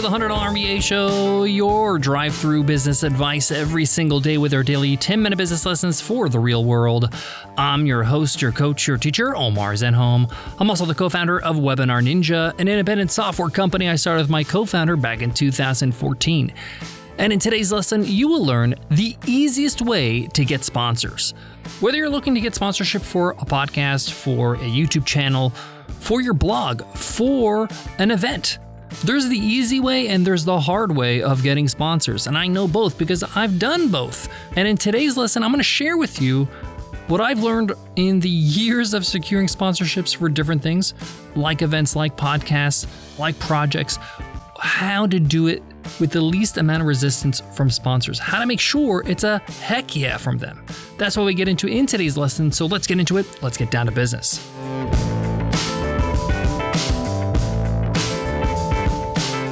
the $100 MBA Show, your drive through business advice every single day with our daily 10 minute business lessons for the real world. I'm your host, your coach, your teacher, Omar Zenhom. I'm also the co founder of Webinar Ninja, an independent software company I started with my co founder back in 2014. And in today's lesson, you will learn the easiest way to get sponsors. Whether you're looking to get sponsorship for a podcast, for a YouTube channel, for your blog, for an event, there's the easy way and there's the hard way of getting sponsors. And I know both because I've done both. And in today's lesson, I'm going to share with you what I've learned in the years of securing sponsorships for different things, like events, like podcasts, like projects, how to do it with the least amount of resistance from sponsors, how to make sure it's a heck yeah from them. That's what we get into in today's lesson. So let's get into it. Let's get down to business.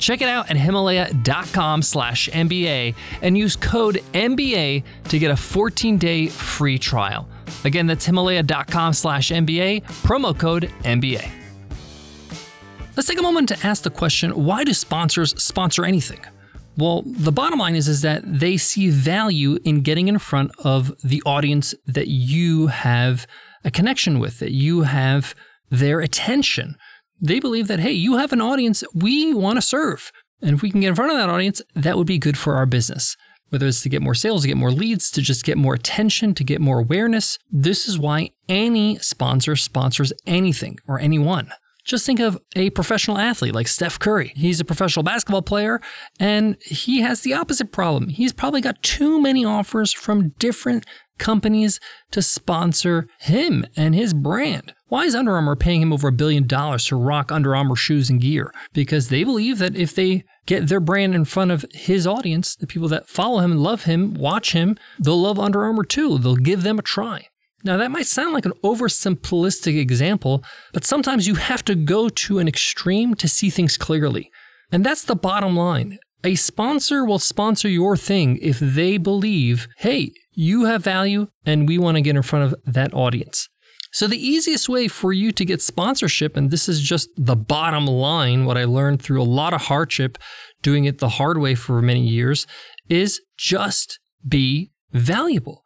Check it out at Himalaya.com slash MBA and use code MBA to get a 14 day free trial. Again, that's Himalaya.com slash MBA, promo code MBA. Let's take a moment to ask the question why do sponsors sponsor anything? Well, the bottom line is, is that they see value in getting in front of the audience that you have a connection with, that you have their attention they believe that, hey, you have an audience we want to serve. And if we can get in front of that audience, that would be good for our business. Whether it's to get more sales, to get more leads, to just get more attention, to get more awareness. This is why any sponsor sponsors anything or anyone. Just think of a professional athlete like Steph Curry. He's a professional basketball player and he has the opposite problem. He's probably got too many offers from different companies to sponsor him and his brand. Why is Under Armour paying him over a billion dollars to rock Under Armour shoes and gear? Because they believe that if they get their brand in front of his audience, the people that follow him and love him, watch him, they'll love Under Armour too. They'll give them a try. Now, that might sound like an oversimplistic example, but sometimes you have to go to an extreme to see things clearly. And that's the bottom line. A sponsor will sponsor your thing if they believe, hey, you have value and we want to get in front of that audience. So, the easiest way for you to get sponsorship, and this is just the bottom line, what I learned through a lot of hardship doing it the hard way for many years, is just be valuable.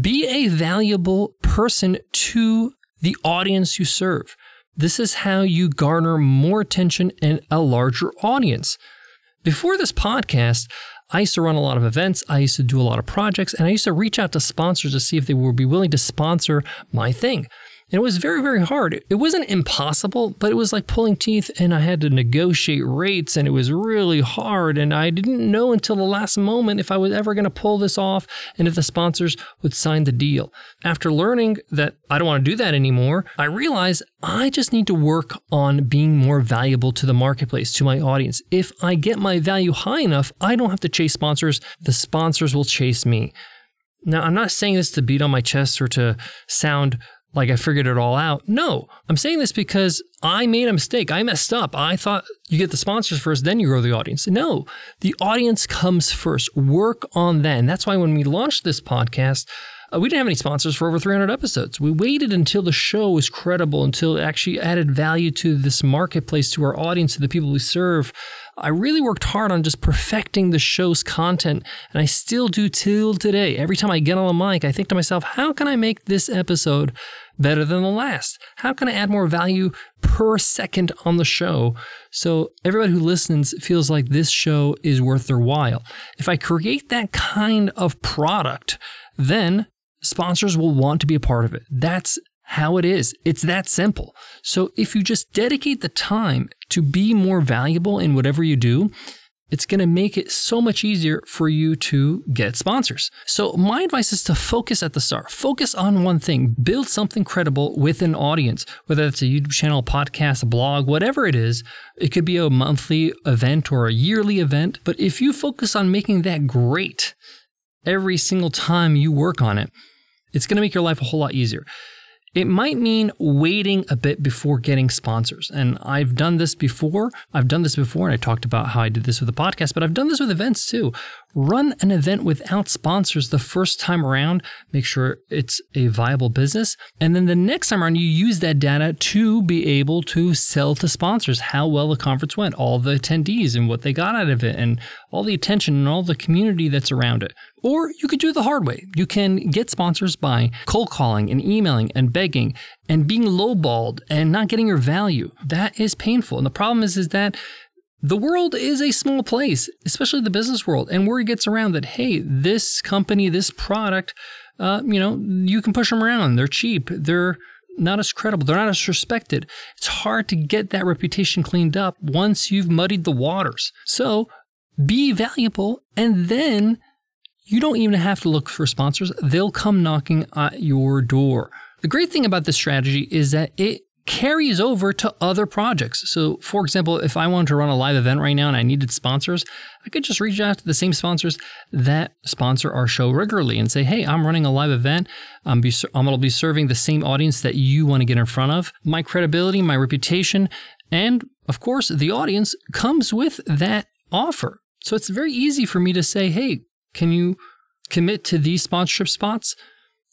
Be a valuable person to the audience you serve. This is how you garner more attention and a larger audience. Before this podcast, I used to run a lot of events. I used to do a lot of projects, and I used to reach out to sponsors to see if they would be willing to sponsor my thing. And it was very, very hard. It wasn't impossible, but it was like pulling teeth, and I had to negotiate rates, and it was really hard. And I didn't know until the last moment if I was ever going to pull this off and if the sponsors would sign the deal. After learning that I don't want to do that anymore, I realized I just need to work on being more valuable to the marketplace, to my audience. If I get my value high enough, I don't have to chase sponsors, the sponsors will chase me. Now, I'm not saying this to beat on my chest or to sound like I figured it all out. No, I'm saying this because I made a mistake. I messed up. I thought you get the sponsors first, then you grow the audience. No, the audience comes first. Work on that. And that's why when we launched this podcast, uh, we didn't have any sponsors for over 300 episodes. We waited until the show was credible, until it actually added value to this marketplace, to our audience, to the people we serve. I really worked hard on just perfecting the show's content, and I still do till today. Every time I get on the mic, I think to myself, how can I make this episode better than the last? How can I add more value per second on the show so everybody who listens feels like this show is worth their while? If I create that kind of product, then sponsors will want to be a part of it. That's how it is. It's that simple. So if you just dedicate the time to be more valuable in whatever you do, it's going to make it so much easier for you to get sponsors. So, my advice is to focus at the start. Focus on one thing. Build something credible with an audience, whether it's a YouTube channel, podcast, a blog, whatever it is. It could be a monthly event or a yearly event. But if you focus on making that great every single time you work on it, it's going to make your life a whole lot easier. It might mean waiting a bit before getting sponsors. And I've done this before. I've done this before, and I talked about how I did this with the podcast, but I've done this with events too. Run an event without sponsors the first time around. Make sure it's a viable business. And then the next time around, you use that data to be able to sell to sponsors how well the conference went, all the attendees and what they got out of it, and all the attention and all the community that's around it. Or you could do it the hard way. You can get sponsors by cold calling and emailing and begging and being lowballed and not getting your value. That is painful. And the problem is, is that the world is a small place, especially the business world. And word gets around that, hey, this company, this product, uh, you know, you can push them around. They're cheap. They're not as credible. They're not as respected. It's hard to get that reputation cleaned up once you've muddied the waters. So be valuable and then you don't even have to look for sponsors, they'll come knocking at your door. The great thing about this strategy is that it carries over to other projects. So, for example, if I wanted to run a live event right now and I needed sponsors, I could just reach out to the same sponsors that sponsor our show regularly and say, "Hey, I'm running a live event. I'm, be, I'm going to be serving the same audience that you want to get in front of. My credibility, my reputation, and of course, the audience comes with that offer. So it's very easy for me to say, "Hey, can you commit to these sponsorship spots?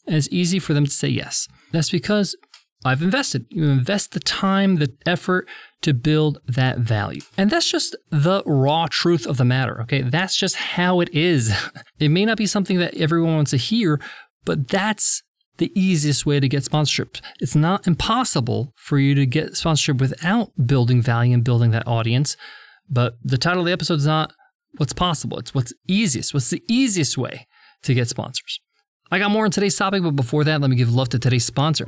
And it's easy for them to say yes. That's because I've invested. You invest the time, the effort to build that value. And that's just the raw truth of the matter. Okay. That's just how it is. It may not be something that everyone wants to hear, but that's the easiest way to get sponsorship. It's not impossible for you to get sponsorship without building value and building that audience. But the title of the episode is not what's possible. It's what's easiest. What's the easiest way to get sponsors? I got more on today's topic, but before that, let me give love to today's sponsor.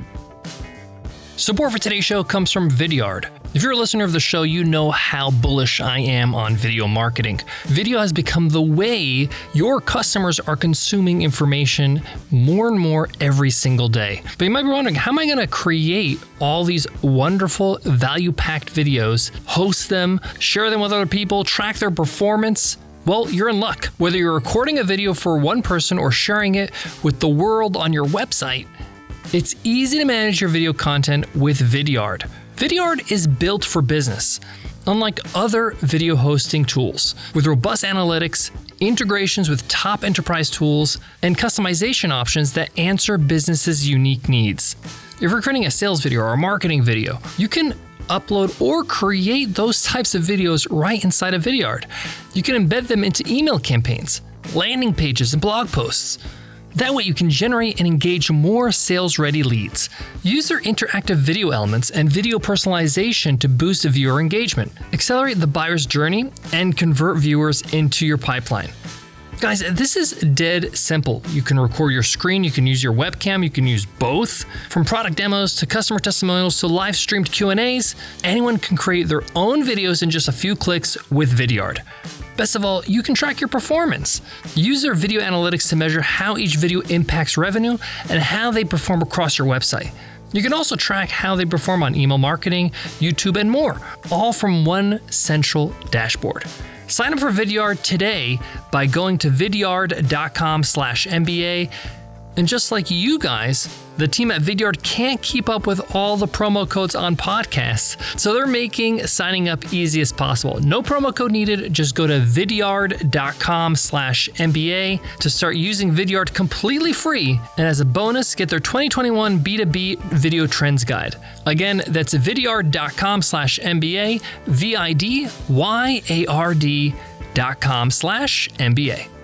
Support for today's show comes from Vidyard. If you're a listener of the show, you know how bullish I am on video marketing. Video has become the way your customers are consuming information more and more every single day. But you might be wondering, how am I going to create all these wonderful, value packed videos, host them, share them with other people, track their performance? Well, you're in luck. Whether you're recording a video for one person or sharing it with the world on your website, it's easy to manage your video content with Vidyard. Vidyard is built for business, unlike other video hosting tools, with robust analytics, integrations with top enterprise tools, and customization options that answer businesses' unique needs. If you're creating a sales video or a marketing video, you can upload or create those types of videos right inside of Vidyard. You can embed them into email campaigns, landing pages, and blog posts. That way, you can generate and engage more sales ready leads. Use their interactive video elements and video personalization to boost viewer engagement, accelerate the buyer's journey, and convert viewers into your pipeline. Guys, this is dead simple. You can record your screen, you can use your webcam, you can use both. From product demos to customer testimonials to live streamed Q&As, anyone can create their own videos in just a few clicks with Vidyard. Best of all, you can track your performance. Use their video analytics to measure how each video impacts revenue and how they perform across your website. You can also track how they perform on email marketing, YouTube, and more, all from one central dashboard. Sign up for Vidyard today by going to vidyard.com slash MBA. And just like you guys, the team at Vidyard can't keep up with all the promo codes on podcasts, so they're making signing up easy as possible. No promo code needed. Just go to vidyard.com slash MBA to start using Vidyard completely free. And as a bonus, get their 2021 B2B video trends guide. Again, that's vidyard.com slash MBA, V-I-D-Y-A-R-D dot com slash MBA.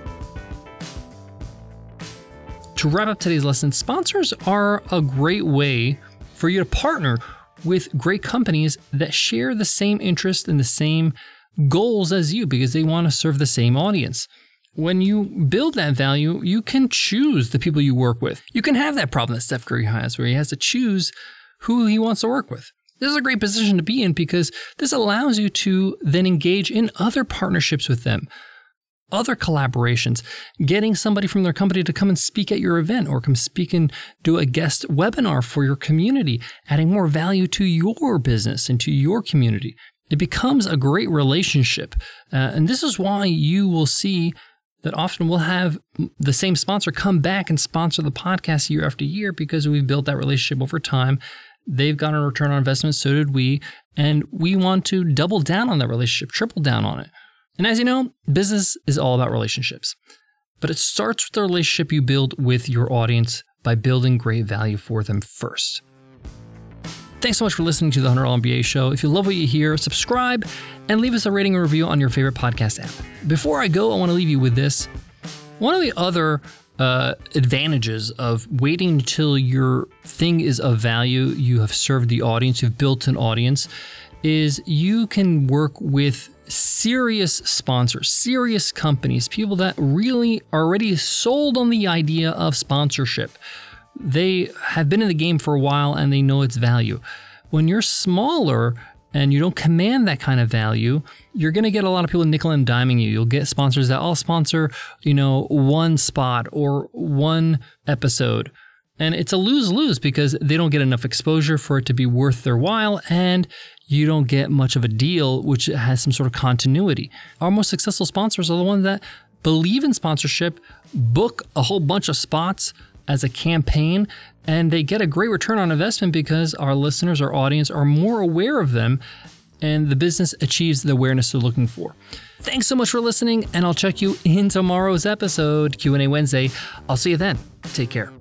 To wrap up today's lesson, sponsors are a great way for you to partner with great companies that share the same interest and the same goals as you because they want to serve the same audience. When you build that value, you can choose the people you work with. You can have that problem that Steph Curry has where he has to choose who he wants to work with. This is a great position to be in because this allows you to then engage in other partnerships with them, other collaborations, getting somebody from their company to come and speak at your event or come speak and do a guest webinar for your community, adding more value to your business and to your community. It becomes a great relationship. Uh, and this is why you will see that often we'll have the same sponsor come back and sponsor the podcast year after year because we've built that relationship over time. They've gotten a return on investment, so did we. And we want to double down on that relationship, triple down on it. And as you know, business is all about relationships. But it starts with the relationship you build with your audience by building great value for them first. Thanks so much for listening to the $100 MBA show. If you love what you hear, subscribe and leave us a rating and review on your favorite podcast app. Before I go, I want to leave you with this. One of the other uh, advantages of waiting until your thing is of value, you have served the audience, you've built an audience, is you can work with serious sponsors, serious companies, people that really already sold on the idea of sponsorship. They have been in the game for a while and they know its value. When you're smaller, and you don't command that kind of value, you're going to get a lot of people nickel and diming you. You'll get sponsors that all sponsor, you know, one spot or one episode. And it's a lose lose because they don't get enough exposure for it to be worth their while. And you don't get much of a deal, which has some sort of continuity. Our most successful sponsors are the ones that believe in sponsorship, book a whole bunch of spots as a campaign, and they get a great return on investment because our listeners, our audience are more aware of them and the business achieves the awareness they're looking for. Thanks so much for listening and I'll check you in tomorrow's episode, Q&A Wednesday. I'll see you then. Take care.